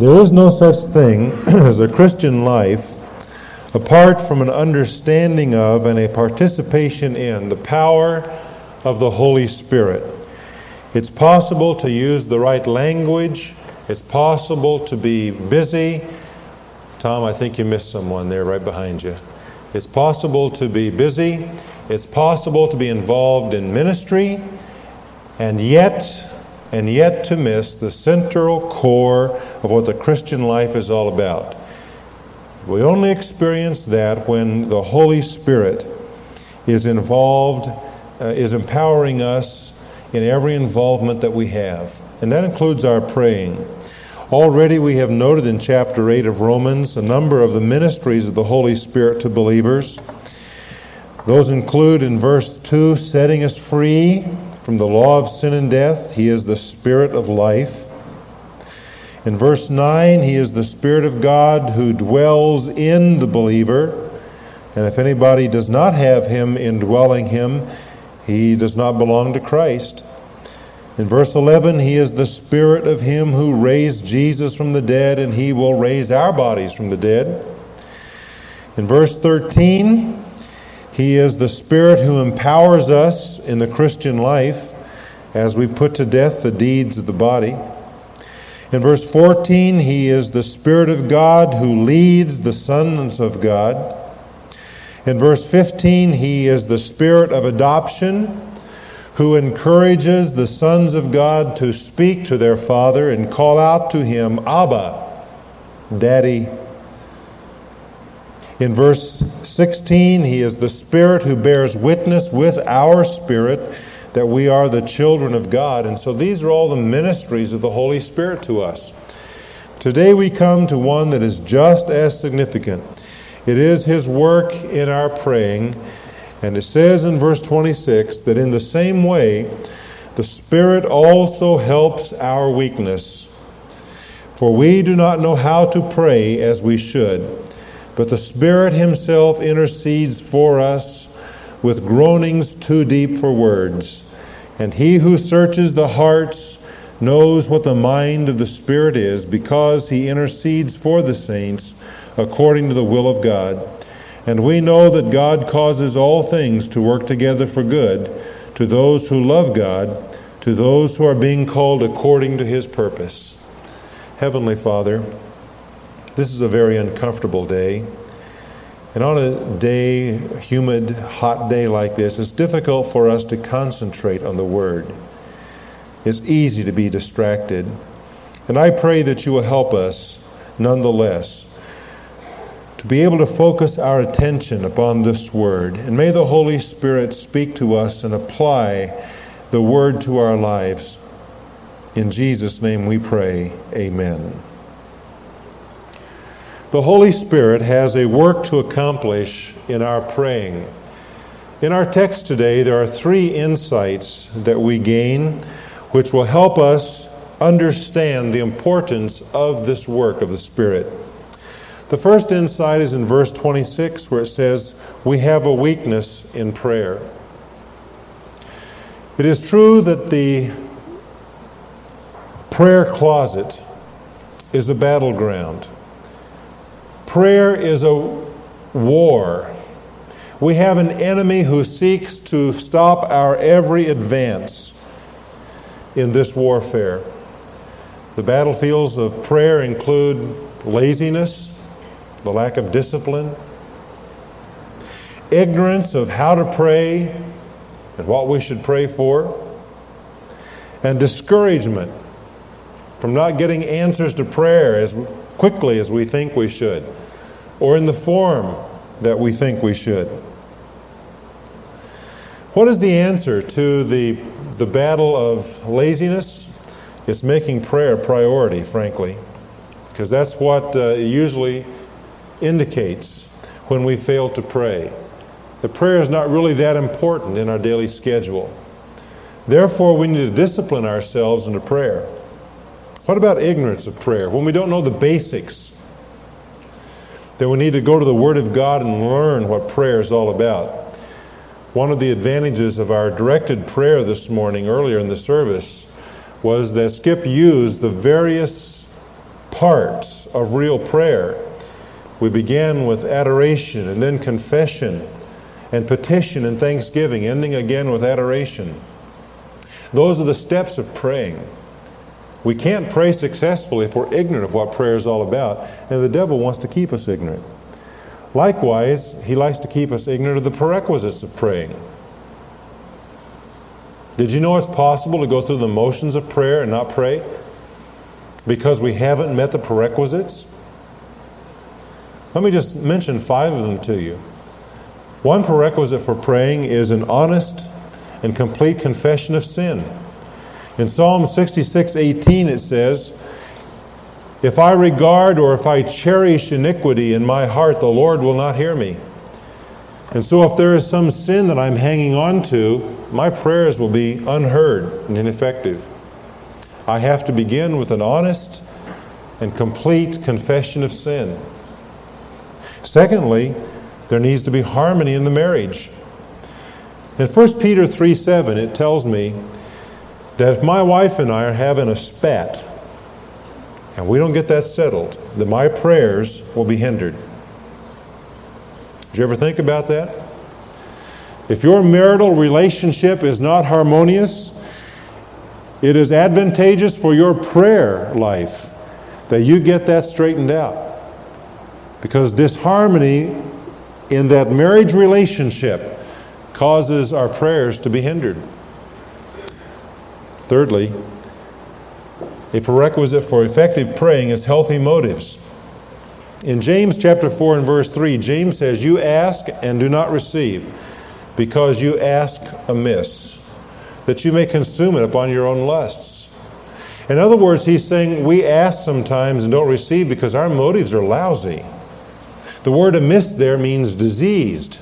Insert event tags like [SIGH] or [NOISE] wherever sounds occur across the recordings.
There is no such thing [CLEARS THROAT] as a Christian life apart from an understanding of and a participation in the power of the Holy Spirit. It's possible to use the right language. It's possible to be busy. Tom, I think you missed someone there right behind you. It's possible to be busy. It's possible to be involved in ministry and yet and yet to miss the central core of what the Christian life is all about. We only experience that when the Holy Spirit is involved, uh, is empowering us in every involvement that we have. And that includes our praying. Already we have noted in chapter 8 of Romans a number of the ministries of the Holy Spirit to believers. Those include in verse 2 setting us free from the law of sin and death. He is the Spirit of life. In verse 9, He is the Spirit of God who dwells in the believer. And if anybody does not have Him indwelling him, he does not belong to Christ. In verse 11, He is the Spirit of Him who raised Jesus from the dead, and He will raise our bodies from the dead. In verse 13, He is the Spirit who empowers us in the Christian life as we put to death the deeds of the body. In verse 14, He is the Spirit of God who leads the sons of God. In verse 15, He is the Spirit of adoption who encourages the sons of God to speak to their Father and call out to Him, Abba, Daddy. In verse 16, He is the Spirit who bears witness with our spirit that we are the children of God. And so these are all the ministries of the Holy Spirit to us. Today we come to one that is just as significant. It is His work in our praying and it says in verse 26 that in the same way, the Spirit also helps our weakness. For we do not know how to pray as we should, but the Spirit Himself intercedes for us with groanings too deep for words. And He who searches the hearts knows what the mind of the Spirit is, because He intercedes for the saints according to the will of God. And we know that God causes all things to work together for good to those who love God, to those who are being called according to his purpose. Heavenly Father, this is a very uncomfortable day. And on a day, humid, hot day like this, it's difficult for us to concentrate on the Word. It's easy to be distracted. And I pray that you will help us nonetheless to be able to focus our attention upon this word. And may the Holy Spirit speak to us and apply the word to our lives. In Jesus' name we pray. Amen. The Holy Spirit has a work to accomplish in our praying. In our text today, there are three insights that we gain which will help us understand the importance of this work of the Spirit. The first insight is in verse 26, where it says, We have a weakness in prayer. It is true that the prayer closet is a battleground. Prayer is a war. We have an enemy who seeks to stop our every advance in this warfare. The battlefields of prayer include laziness, the lack of discipline, ignorance of how to pray and what we should pray for, and discouragement from not getting answers to prayer as quickly as we think we should, or in the form that we think we should. What is the answer to the, the battle of laziness? It's making prayer a priority, frankly, because that's what uh, usually indicates when we fail to pray. The prayer is not really that important in our daily schedule. Therefore, we need to discipline ourselves into prayer. What about ignorance of prayer? When we don't know the basics, then we need to go to the Word of God and learn what prayer is all about. One of the advantages of our directed prayer this morning, earlier in the service, was that Skip used the various parts of real prayer. We began with adoration and then confession and petition and thanksgiving, ending again with adoration. Those are the steps of praying. We can't pray successfully if we're ignorant of what prayer is all about, and the devil wants to keep us ignorant. Likewise, he likes to keep us ignorant of the prerequisites of praying. Did you know it's possible to go through the motions of prayer and not pray because we haven't met the prerequisites? Let me just mention five of them to you. One prerequisite for praying is an honest and complete confession of sin. In Psalm 66 18, it says, If I regard or if I cherish iniquity in my heart, the Lord will not hear me. And so, if there is some sin that I'm hanging on to, my prayers will be unheard and ineffective. I have to begin with an honest and complete confession of sin. Secondly, there needs to be harmony in the marriage. In 1 Peter 3 7, it tells me that if my wife and I are having a spat and we don't get that settled, that my prayers will be hindered. Did you ever think about that? If your marital relationship is not harmonious, it is advantageous for your prayer life that you get that straightened out. Because disharmony in that marriage relationship causes our prayers to be hindered. Thirdly, a prerequisite for effective praying is healthy motives. In James chapter 4 and verse 3, James says, You ask and do not receive, because you ask amiss, that you may consume it upon your own lusts. In other words, he's saying we ask sometimes and don't receive because our motives are lousy. The word amiss there means diseased.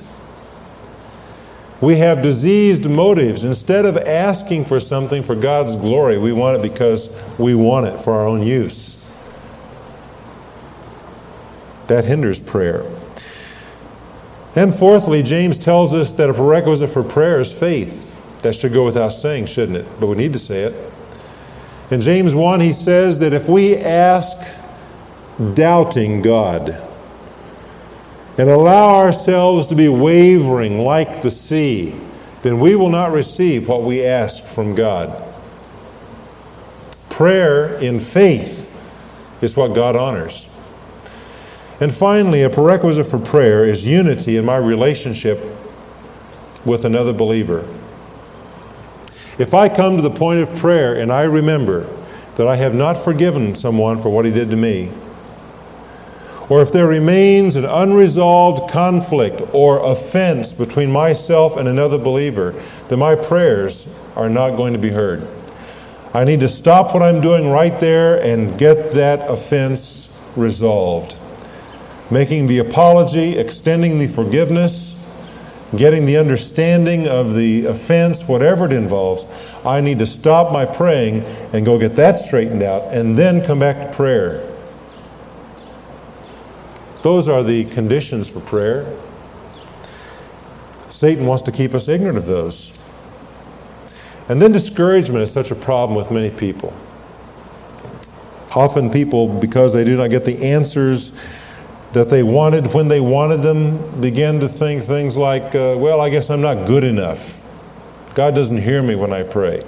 We have diseased motives. Instead of asking for something for God's glory, we want it because we want it for our own use. That hinders prayer. And fourthly, James tells us that a prerequisite for prayer is faith. That should go without saying, shouldn't it? But we need to say it. In James 1, he says that if we ask doubting God, and allow ourselves to be wavering like the sea, then we will not receive what we ask from God. Prayer in faith is what God honors. And finally, a prerequisite for prayer is unity in my relationship with another believer. If I come to the point of prayer and I remember that I have not forgiven someone for what he did to me, or if there remains an unresolved conflict or offense between myself and another believer, then my prayers are not going to be heard. I need to stop what I'm doing right there and get that offense resolved. Making the apology, extending the forgiveness, getting the understanding of the offense, whatever it involves, I need to stop my praying and go get that straightened out and then come back to prayer. Those are the conditions for prayer. Satan wants to keep us ignorant of those. And then discouragement is such a problem with many people. Often people, because they do not get the answers that they wanted when they wanted them, begin to think things like, uh, well, I guess I'm not good enough. God doesn't hear me when I pray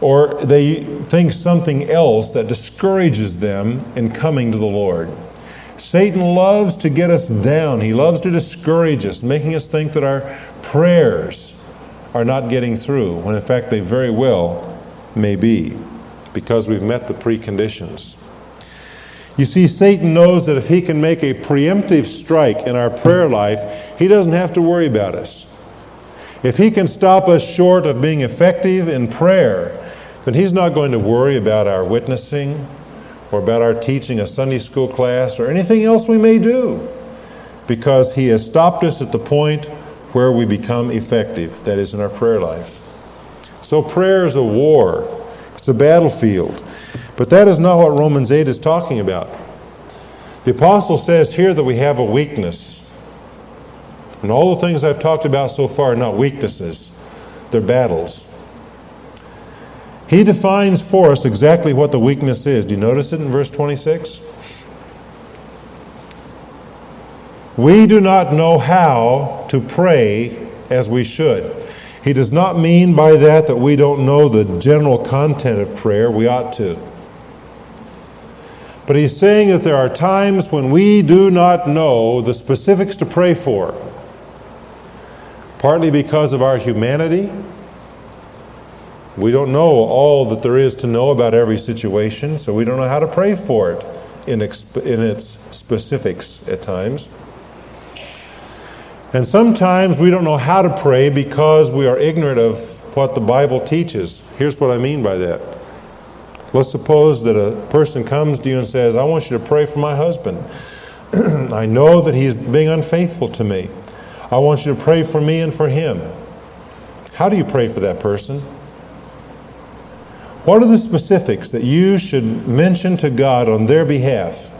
or they think something else that discourages them in coming to the Lord. Satan loves to get us down. He loves to discourage us, making us think that our prayers are not getting through, when in fact they very well may be, because we've met the preconditions. You see, Satan knows that if he can make a preemptive strike in our prayer life, he doesn't have to worry about us. If he can stop us short of being effective in prayer, then he's not going to worry about our witnessing or about our teaching a Sunday school class or anything else we may do because he has stopped us at the point where we become effective, that is, in our prayer life. So prayer is a war, it's a battlefield. But that is not what Romans 8 is talking about. The apostle says here that we have a weakness. And all the things I've talked about so far are not weaknesses, they're battles. He defines for us exactly what the weakness is. Do you notice it in verse 26? We do not know how to pray as we should. He does not mean by that that we don't know the general content of prayer. We ought to. But he's saying that there are times when we do not know the specifics to pray for, partly because of our humanity. We don't know all that there is to know about every situation, so we don't know how to pray for it in, exp- in its specifics at times. And sometimes we don't know how to pray because we are ignorant of what the Bible teaches. Here's what I mean by that. Let's suppose that a person comes to you and says, I want you to pray for my husband. [CLEARS THROAT] I know that he's being unfaithful to me. I want you to pray for me and for him. How do you pray for that person? What are the specifics that you should mention to God on their behalf?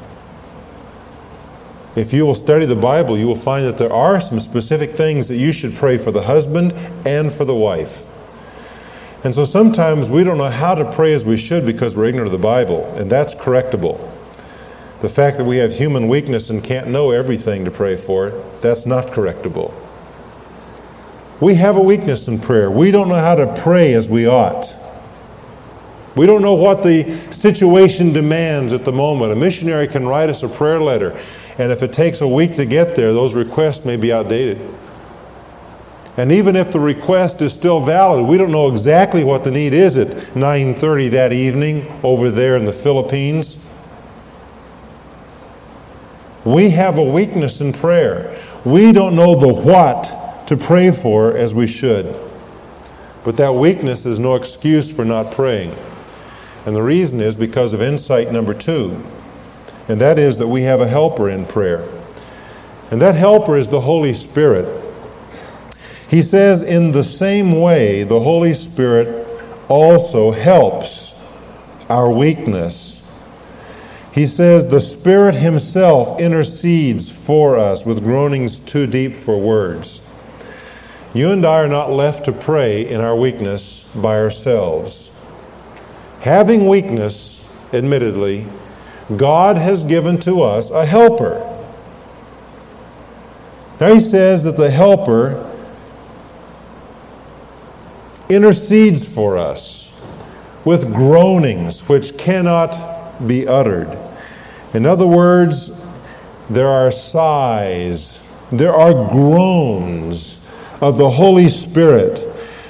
If you will study the Bible, you will find that there are some specific things that you should pray for the husband and for the wife. And so sometimes we don't know how to pray as we should because we're ignorant of the Bible, and that's correctable. The fact that we have human weakness and can't know everything to pray for, that's not correctable. We have a weakness in prayer. We don't know how to pray as we ought. We don't know what the situation demands at the moment. A missionary can write us a prayer letter, and if it takes a week to get there, those requests may be outdated. And even if the request is still valid, we don't know exactly what the need is at 9:30 that evening over there in the Philippines. We have a weakness in prayer. We don't know the what to pray for as we should. But that weakness is no excuse for not praying. And the reason is because of insight number 2. And that is that we have a helper in prayer. And that helper is the Holy Spirit. He says, in the same way, the Holy Spirit also helps our weakness. He says, the Spirit Himself intercedes for us with groanings too deep for words. You and I are not left to pray in our weakness by ourselves. Having weakness, admittedly, God has given to us a helper. Now he says that the helper intercedes for us with groanings which cannot be uttered. In other words, there are sighs, there are groans of the Holy Spirit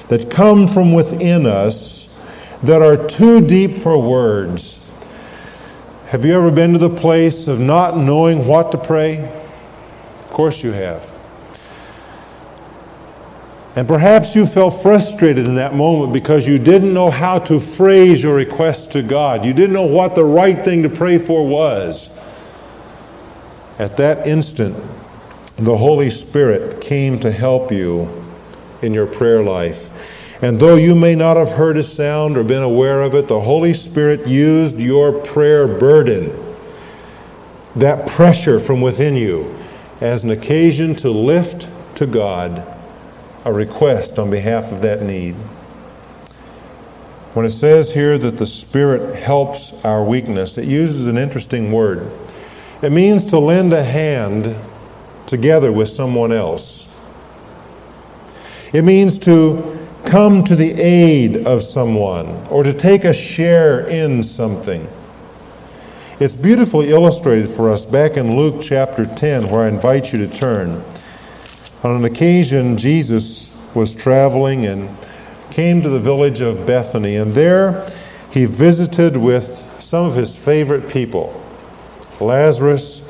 that come from within us that are too deep for words. Have you ever been to the place of not knowing what to pray? Of course you have. And perhaps you felt frustrated in that moment because you didn't know how to phrase your request to God. You didn't know what the right thing to pray for was. At that instant, the Holy Spirit came to help you in your prayer life. And though you may not have heard a sound or been aware of it, the Holy Spirit used your prayer burden, that pressure from within you, as an occasion to lift to God a request on behalf of that need. When it says here that the Spirit helps our weakness, it uses an interesting word. It means to lend a hand together with someone else. It means to come to the aid of someone or to take a share in something. It's beautifully illustrated for us back in Luke chapter 10, where I invite you to turn. On an occasion, Jesus was traveling and came to the village of Bethany, and there he visited with some of his favorite people Lazarus,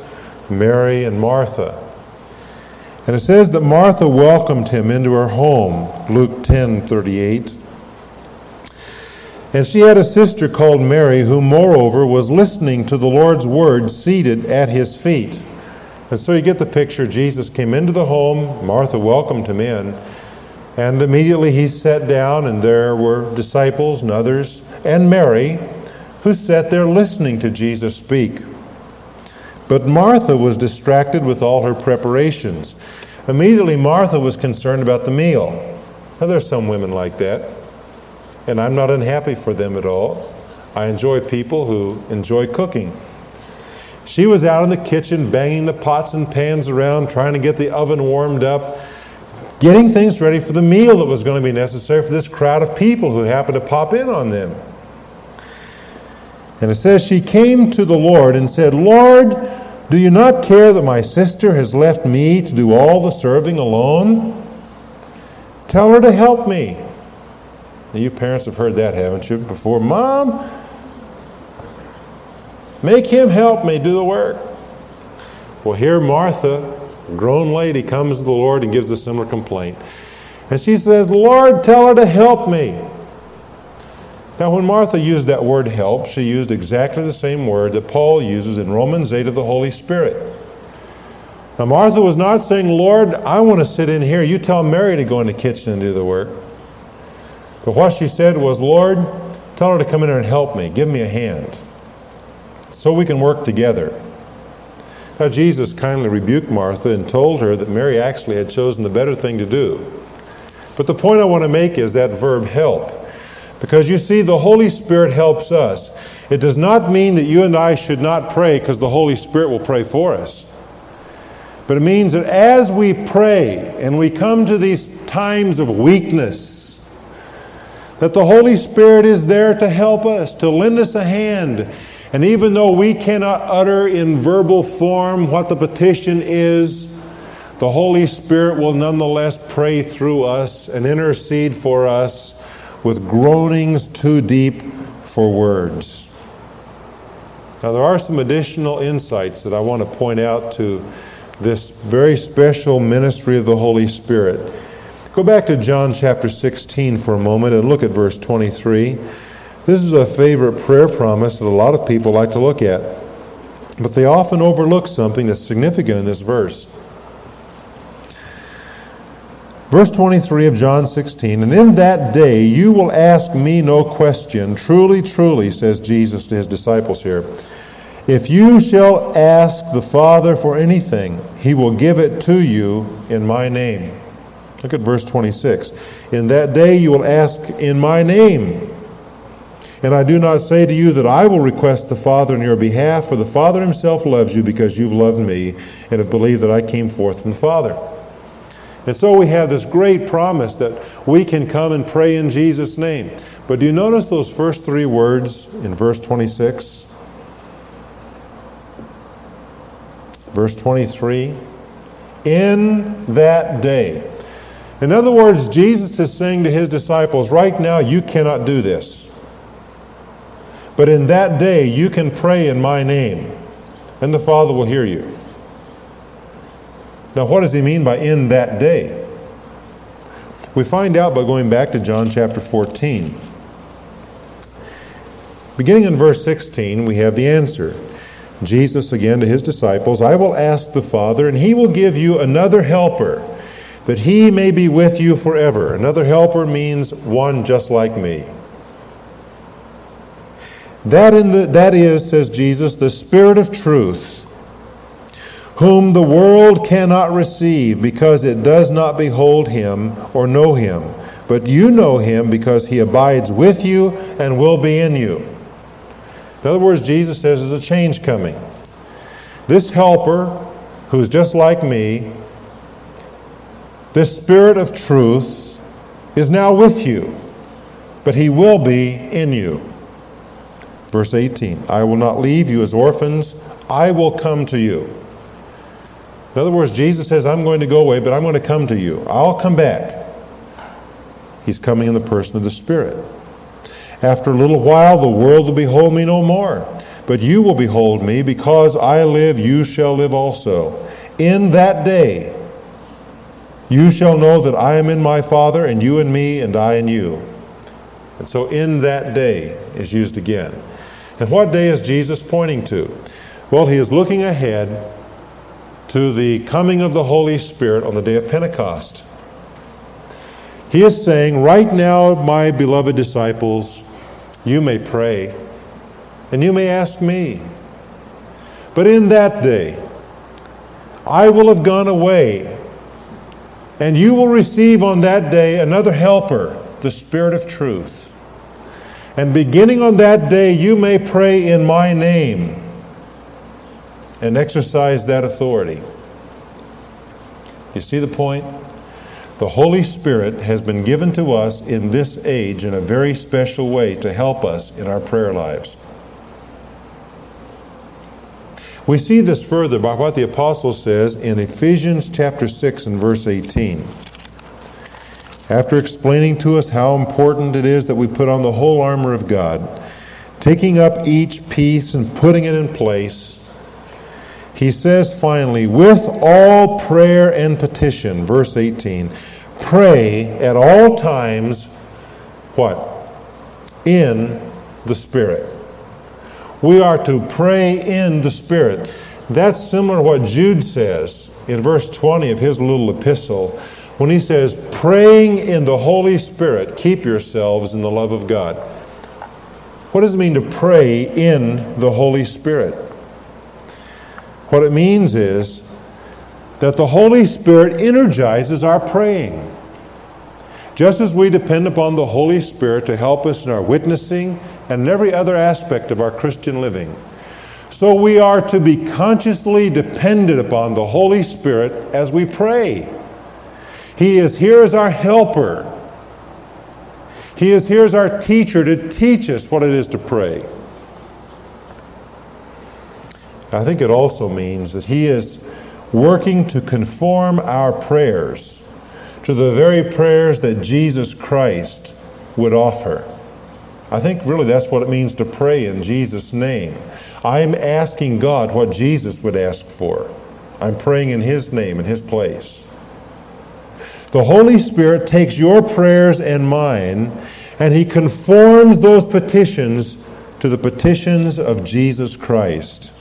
Mary, and Martha. And it says that Martha welcomed him into her home, Luke 10 38. And she had a sister called Mary, who moreover was listening to the Lord's word seated at his feet. And so you get the picture. Jesus came into the home, Martha welcomed him in, and immediately he sat down, and there were disciples and others, and Mary, who sat there listening to Jesus speak. But Martha was distracted with all her preparations. Immediately, Martha was concerned about the meal. Now, there's some women like that. and I'm not unhappy for them at all. I enjoy people who enjoy cooking. She was out in the kitchen banging the pots and pans around, trying to get the oven warmed up, getting things ready for the meal that was going to be necessary for this crowd of people who happened to pop in on them. And it says, She came to the Lord and said, Lord, do you not care that my sister has left me to do all the serving alone? Tell her to help me. Now, you parents have heard that, haven't you, before? Mom, make him help me do the work. Well, here Martha, a grown lady, comes to the Lord and gives a similar complaint. And she says, Lord, tell her to help me. Now, when Martha used that word help, she used exactly the same word that Paul uses in Romans 8 of the Holy Spirit. Now, Martha was not saying, Lord, I want to sit in here. You tell Mary to go in the kitchen and do the work. But what she said was, Lord, tell her to come in here and help me. Give me a hand so we can work together. Now, Jesus kindly rebuked Martha and told her that Mary actually had chosen the better thing to do. But the point I want to make is that verb help. Because you see, the Holy Spirit helps us. It does not mean that you and I should not pray because the Holy Spirit will pray for us. But it means that as we pray and we come to these times of weakness, that the Holy Spirit is there to help us, to lend us a hand. And even though we cannot utter in verbal form what the petition is, the Holy Spirit will nonetheless pray through us and intercede for us with groanings too deep for words. Now, there are some additional insights that I want to point out to this very special ministry of the Holy Spirit. Go back to John chapter 16 for a moment and look at verse 23. This is a favorite prayer promise that a lot of people like to look at, but they often overlook something that's significant in this verse. Verse 23 of John 16, and in that day you will ask me no question. Truly, truly, says Jesus to his disciples here. If you shall ask the Father for anything, he will give it to you in my name. Look at verse 26. In that day you will ask in my name. And I do not say to you that I will request the Father on your behalf, for the Father himself loves you because you've loved me and have believed that I came forth from the Father. And so we have this great promise that we can come and pray in Jesus' name. But do you notice those first three words in verse 26? Verse 23 In that day. In other words, Jesus is saying to his disciples, right now you cannot do this. But in that day you can pray in my name, and the Father will hear you. Now, what does he mean by in that day? We find out by going back to John chapter 14. Beginning in verse 16, we have the answer. Jesus again to his disciples, I will ask the Father, and he will give you another helper, that he may be with you forever. Another helper means one just like me. That, in the, that is, says Jesus, the Spirit of truth whom the world cannot receive because it does not behold him or know him. But you know him because he abides with you and will be in you. In other words, Jesus says there's a change coming. This helper, who's just like me, this spirit of truth, is now with you, but he will be in you. Verse 18 I will not leave you as orphans, I will come to you. In other words, Jesus says, I'm going to go away, but I'm going to come to you. I'll come back. He's coming in the person of the Spirit. After a little while, the world will behold me no more. But you will behold me, because I live, you shall live also. In that day, you shall know that I am in my Father, and you in me, and I in you. And so, in that day is used again. And what day is Jesus pointing to? Well, he is looking ahead to the coming of the Holy Spirit on the day of Pentecost. He is saying, Right now, my beloved disciples, you may pray and you may ask me. But in that day, I will have gone away, and you will receive on that day another helper, the Spirit of truth. And beginning on that day, you may pray in my name and exercise that authority. You see the point? The Holy Spirit has been given to us in this age in a very special way to help us in our prayer lives. We see this further by what the apostle says in Ephesians chapter 6 and verse 18. After explaining to us how important it is that we put on the whole armor of God, taking up each piece and putting it in place, he says finally, with all prayer and petition, verse 18, pray at all times, what? In the Spirit. We are to pray in the Spirit. That's similar to what Jude says in verse 20 of his little epistle when he says, Praying in the Holy Spirit, keep yourselves in the love of God. What does it mean to pray in the Holy Spirit? What it means is that the Holy Spirit energizes our praying. Just as we depend upon the Holy Spirit to help us in our witnessing and in every other aspect of our Christian living. So we are to be consciously dependent upon the Holy Spirit as we pray. He is here as our helper. He is here as our teacher to teach us what it is to pray. I think it also means that He is working to conform our prayers to the very prayers that Jesus Christ would offer. I think really that's what it means to pray in Jesus' name. I'm asking God what Jesus would ask for. I'm praying in His name, in His place. The Holy Spirit takes your prayers and mine, and He conforms those petitions to the petitions of Jesus Christ.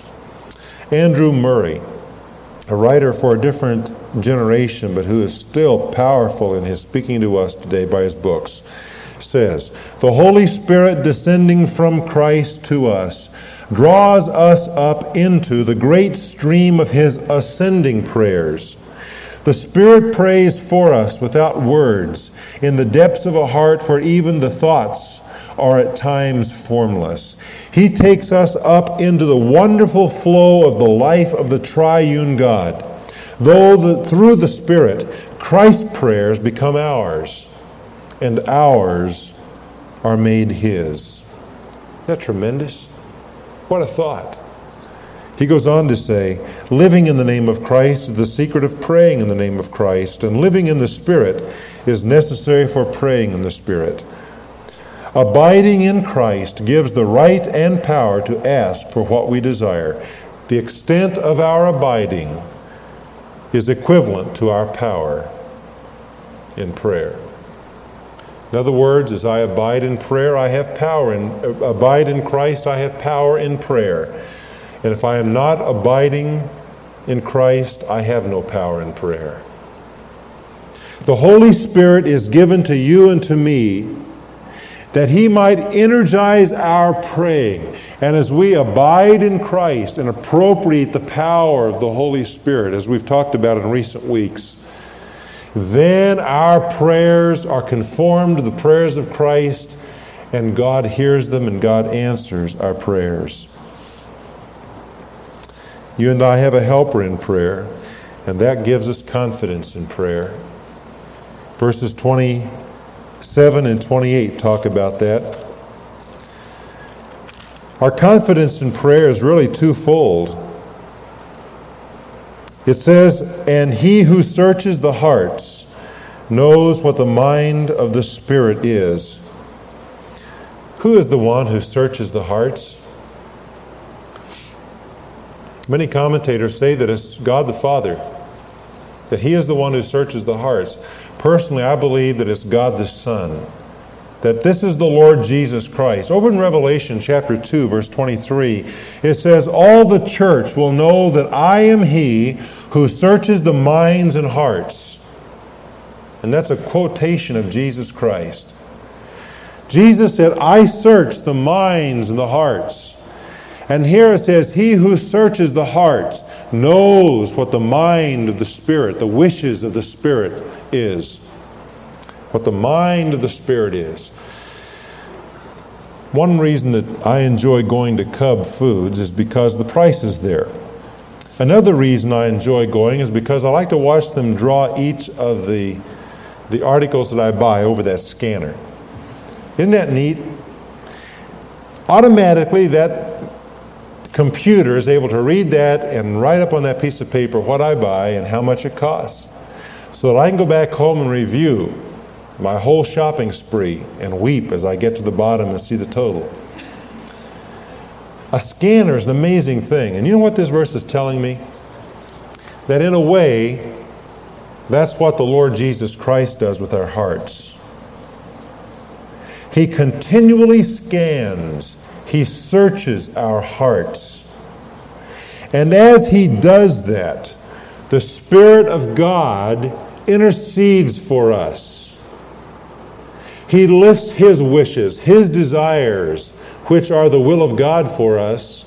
Andrew Murray, a writer for a different generation, but who is still powerful in his speaking to us today by his books, says, The Holy Spirit descending from Christ to us draws us up into the great stream of his ascending prayers. The Spirit prays for us without words in the depths of a heart where even the thoughts are at times formless. He takes us up into the wonderful flow of the life of the triune God. Though the, through the Spirit, Christ's prayers become ours and ours are made his. Isn't that tremendous? What a thought. He goes on to say, living in the name of Christ is the secret of praying in the name of Christ, and living in the Spirit is necessary for praying in the Spirit. Abiding in Christ gives the right and power to ask for what we desire. The extent of our abiding is equivalent to our power in prayer. In other words, as I abide in prayer, I have power. In, uh, abide in Christ, I have power in prayer. And if I am not abiding in Christ, I have no power in prayer. The Holy Spirit is given to you and to me that He might energize our praying. And as we abide in Christ and appropriate the power of the Holy Spirit, as we've talked about in recent weeks, then our prayers are conformed to the prayers of Christ, and God hears them and God answers our prayers. You and I have a helper in prayer, and that gives us confidence in prayer. Verses 27 and 28 talk about that. Our confidence in prayer is really twofold. It says, And he who searches the hearts knows what the mind of the Spirit is. Who is the one who searches the hearts? Many commentators say that it's God the Father, that He is the one who searches the hearts. Personally, I believe that it's God the Son that this is the Lord Jesus Christ. Over in Revelation chapter 2, verse 23, it says, All the church will know that I am He who searches the minds and hearts. And that's a quotation of Jesus Christ. Jesus said, I search the minds and the hearts. And here it says, He who searches the hearts knows what the mind of the Spirit, the wishes of the Spirit is what the mind of the Spirit is. One reason that I enjoy going to Cub Foods is because the price is there. Another reason I enjoy going is because I like to watch them draw each of the, the articles that I buy over that scanner. Isn't that neat? Automatically, that computer is able to read that and write up on that piece of paper what I buy and how much it costs so that I can go back home and review my whole shopping spree and weep as I get to the bottom and see the total. A scanner is an amazing thing. And you know what this verse is telling me? That in a way, that's what the Lord Jesus Christ does with our hearts. He continually scans, He searches our hearts. And as He does that, the Spirit of God intercedes for us. He lifts His wishes, His desires, which are the will of God for us,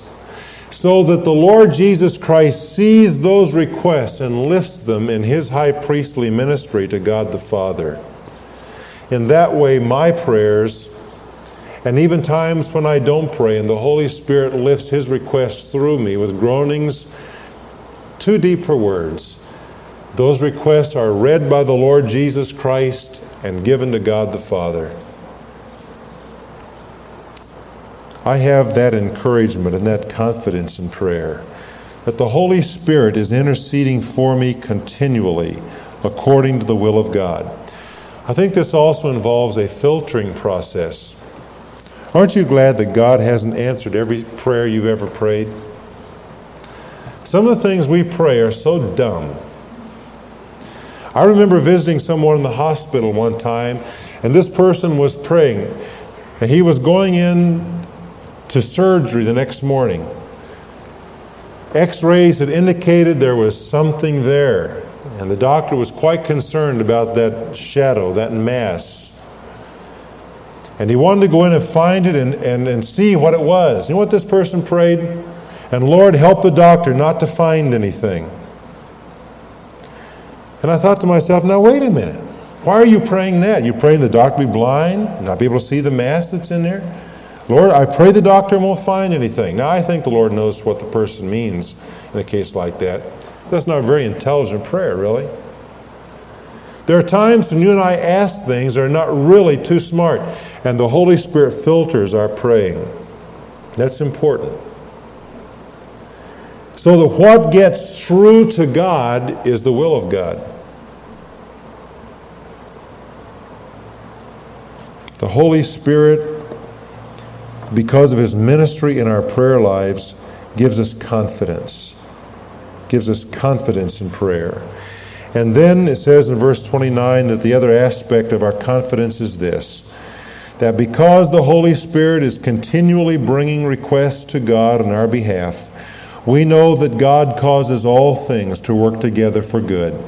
so that the Lord Jesus Christ sees those requests and lifts them in his high priestly ministry to God the Father. In that way, my prayers, and even times when I don't pray and the Holy Spirit lifts his requests through me with groanings too deep for words, those requests are read by the Lord Jesus Christ and given to God the Father. I have that encouragement and that confidence in prayer that the Holy Spirit is interceding for me continually according to the will of God. I think this also involves a filtering process. Aren't you glad that God hasn't answered every prayer you've ever prayed? Some of the things we pray are so dumb. I remember visiting someone in the hospital one time, and this person was praying, and he was going in to surgery the next morning. X rays had indicated there was something there, and the doctor was quite concerned about that shadow, that mass. And he wanted to go in and find it and, and, and see what it was. You know what this person prayed? And Lord, help the doctor not to find anything. And I thought to myself, now wait a minute. Why are you praying that? You praying the doctor be blind, not be able to see the mass that's in there? Lord, I pray the doctor won't find anything. Now, I think the Lord knows what the person means in a case like that. That's not a very intelligent prayer, really. There are times when you and I ask things that are not really too smart, and the Holy Spirit filters our praying. That's important. So that what gets through to God is the will of God. The Holy Spirit because of his ministry in our prayer lives, gives us confidence. Gives us confidence in prayer. And then it says in verse 29 that the other aspect of our confidence is this that because the Holy Spirit is continually bringing requests to God on our behalf, we know that God causes all things to work together for good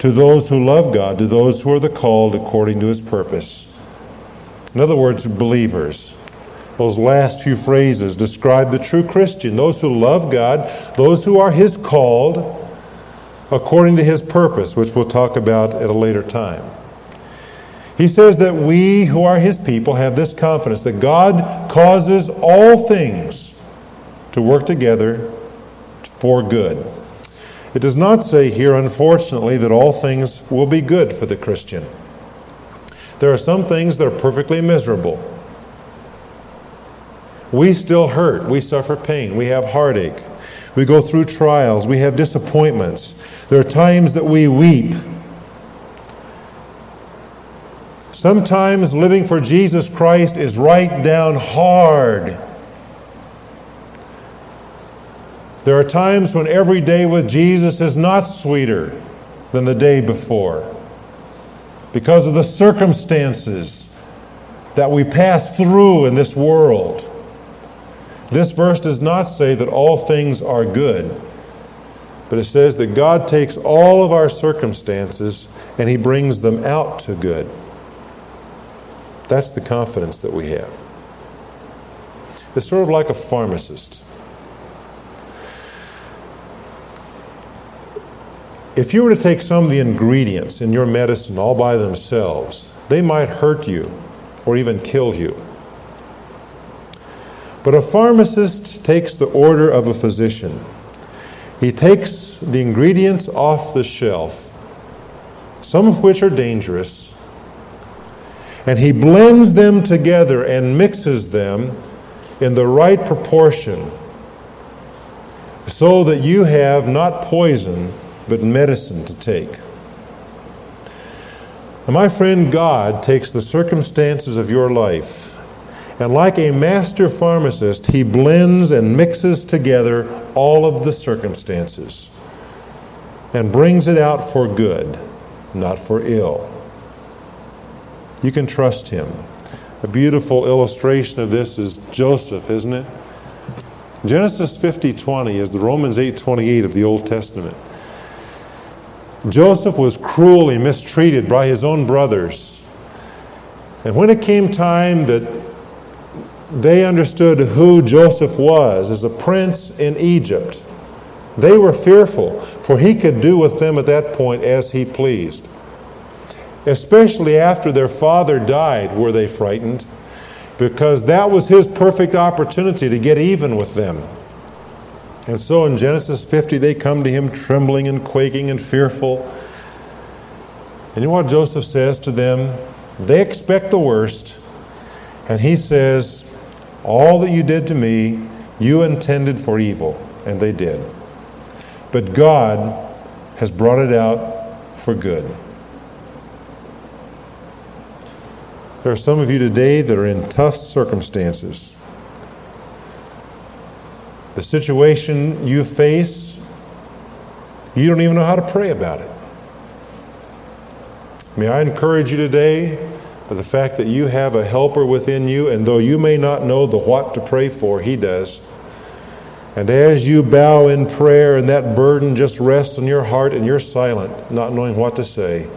to those who love God, to those who are the called according to his purpose. In other words, believers. Those last few phrases describe the true Christian, those who love God, those who are His called according to His purpose, which we'll talk about at a later time. He says that we who are His people have this confidence that God causes all things to work together for good. It does not say here, unfortunately, that all things will be good for the Christian. There are some things that are perfectly miserable. We still hurt. We suffer pain. We have heartache. We go through trials. We have disappointments. There are times that we weep. Sometimes living for Jesus Christ is right down hard. There are times when every day with Jesus is not sweeter than the day before because of the circumstances that we pass through in this world. This verse does not say that all things are good, but it says that God takes all of our circumstances and He brings them out to good. That's the confidence that we have. It's sort of like a pharmacist. If you were to take some of the ingredients in your medicine all by themselves, they might hurt you or even kill you. But a pharmacist takes the order of a physician. He takes the ingredients off the shelf, some of which are dangerous, and he blends them together and mixes them in the right proportion so that you have not poison but medicine to take. And my friend, God takes the circumstances of your life and like a master pharmacist, he blends and mixes together all of the circumstances and brings it out for good, not for ill. You can trust him. A beautiful illustration of this is Joseph, isn't it? Genesis 50:20 is the Romans 8:28 of the Old Testament. Joseph was cruelly mistreated by his own brothers. And when it came time that they understood who Joseph was as a prince in Egypt. They were fearful, for he could do with them at that point as he pleased. Especially after their father died, were they frightened, because that was his perfect opportunity to get even with them. And so in Genesis 50, they come to him trembling and quaking and fearful. And you know what Joseph says to them? They expect the worst. And he says, all that you did to me, you intended for evil, and they did. But God has brought it out for good. There are some of you today that are in tough circumstances. The situation you face, you don't even know how to pray about it. May I encourage you today for the fact that you have a helper within you, and though you may not know the what to pray for, He does. And as you bow in prayer and that burden just rests on your heart and you're silent, not knowing what to say,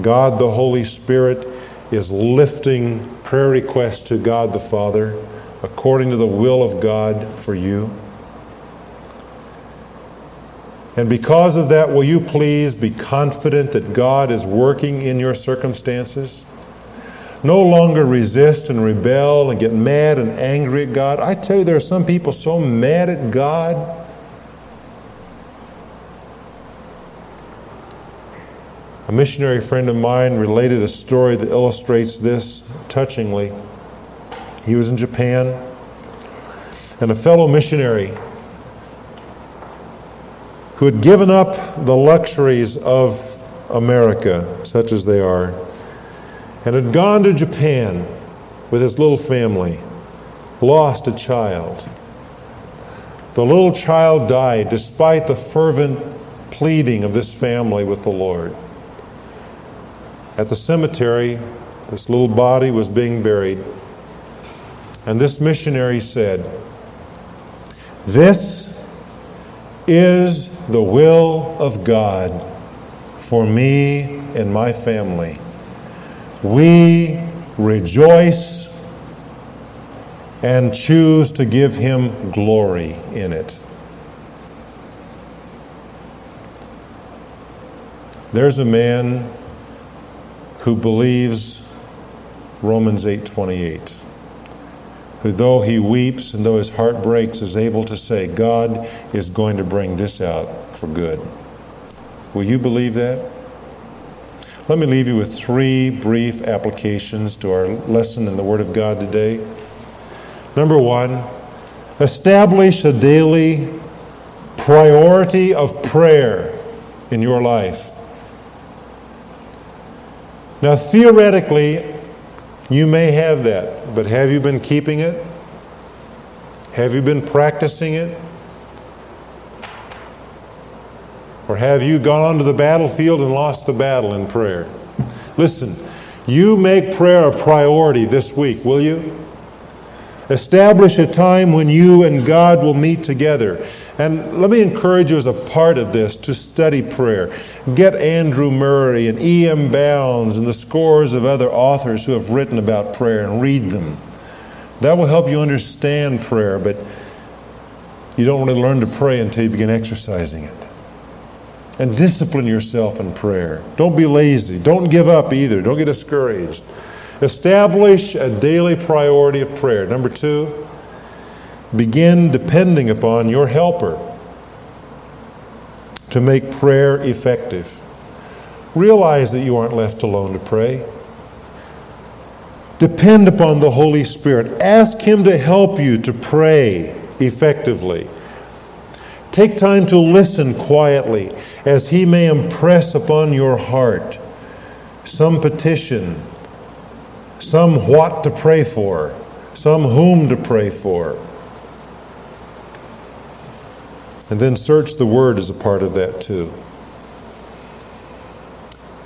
God the Holy Spirit is lifting prayer requests to God the Father according to the will of God for you. And because of that, will you please be confident that God is working in your circumstances? no longer resist and rebel and get mad and angry at God. I tell you, there are some people so mad at God. A missionary friend of mine related a story that illustrates this touchingly. He was in Japan, and a fellow missionary who had given up the luxuries of America, such as they are, and had gone to Japan with his little family, lost a child. The little child died despite the fervent pleading of this family with the Lord. At the cemetery, this little body was being buried. And this missionary said, This is the will of God for me and my family we rejoice and choose to give him glory in it. There's a man who believes Romans 8:28. Who though he weeps and though his heart breaks is able to say God is going to bring this out for good. Will you believe that? Let me leave you with three brief applications to our lesson in the Word of God today. Number one, establish a daily priority of prayer in your life. Now, theoretically, you may have that, but have you been keeping it? Have you been practicing it? Or have you gone onto the battlefield and lost the battle in prayer? Listen, you make prayer a priority this week, will you? Establish a time when you and God will meet together. And let me encourage you as a part of this to study prayer. Get Andrew Murray and E.M. Bounds and the scores of other authors who have written about prayer and read them. That will help you understand prayer, but you don't really learn to pray until you begin exercising it and discipline yourself in prayer. Don't be lazy. Don't give up either. Don't get discouraged. Establish a daily priority of prayer. Number two, begin depending upon your helper to make prayer effective. Realize that you aren't left alone to pray. Depend upon the Holy Spirit. Ask Him to help you to pray effectively. Take time to listen quietly as He may impress upon your heart some petition, some what to pray for, some whom to pray for. And then search the Word as a part of that too.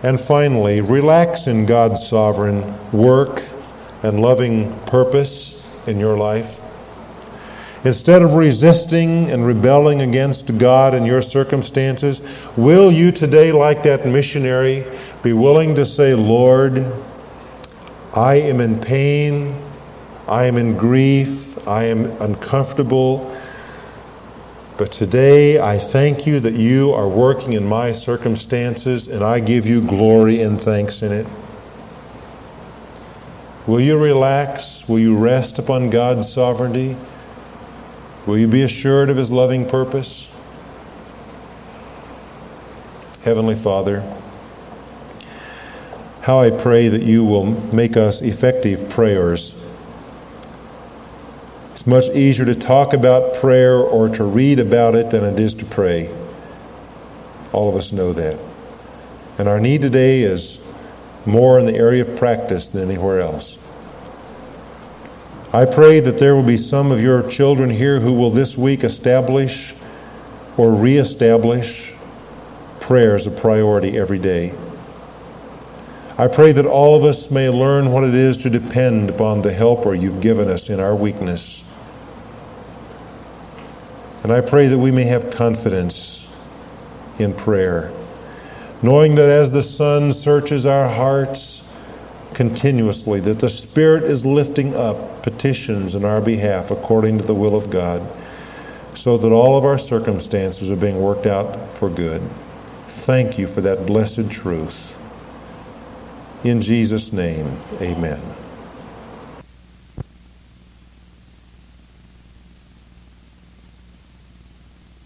And finally, relax in God's sovereign work and loving purpose in your life. Instead of resisting and rebelling against God and your circumstances, will you today, like that missionary, be willing to say, Lord, I am in pain, I am in grief, I am uncomfortable. But today I thank you that you are working in my circumstances and I give you glory and thanks in it. Will you relax? Will you rest upon God's sovereignty? Will you be assured of His loving purpose? Heavenly Father, how I pray that you will make us effective prayers it's much easier to talk about prayer or to read about it than it is to pray. All of us know that. And our need today is more in the area of practice than anywhere else. I pray that there will be some of your children here who will this week establish or reestablish prayer as a priority every day. I pray that all of us may learn what it is to depend upon the helper you've given us in our weakness. And I pray that we may have confidence in prayer, knowing that as the Son searches our hearts continuously, that the Spirit is lifting up petitions in our behalf according to the will of God, so that all of our circumstances are being worked out for good. Thank you for that blessed truth. In Jesus' name, amen.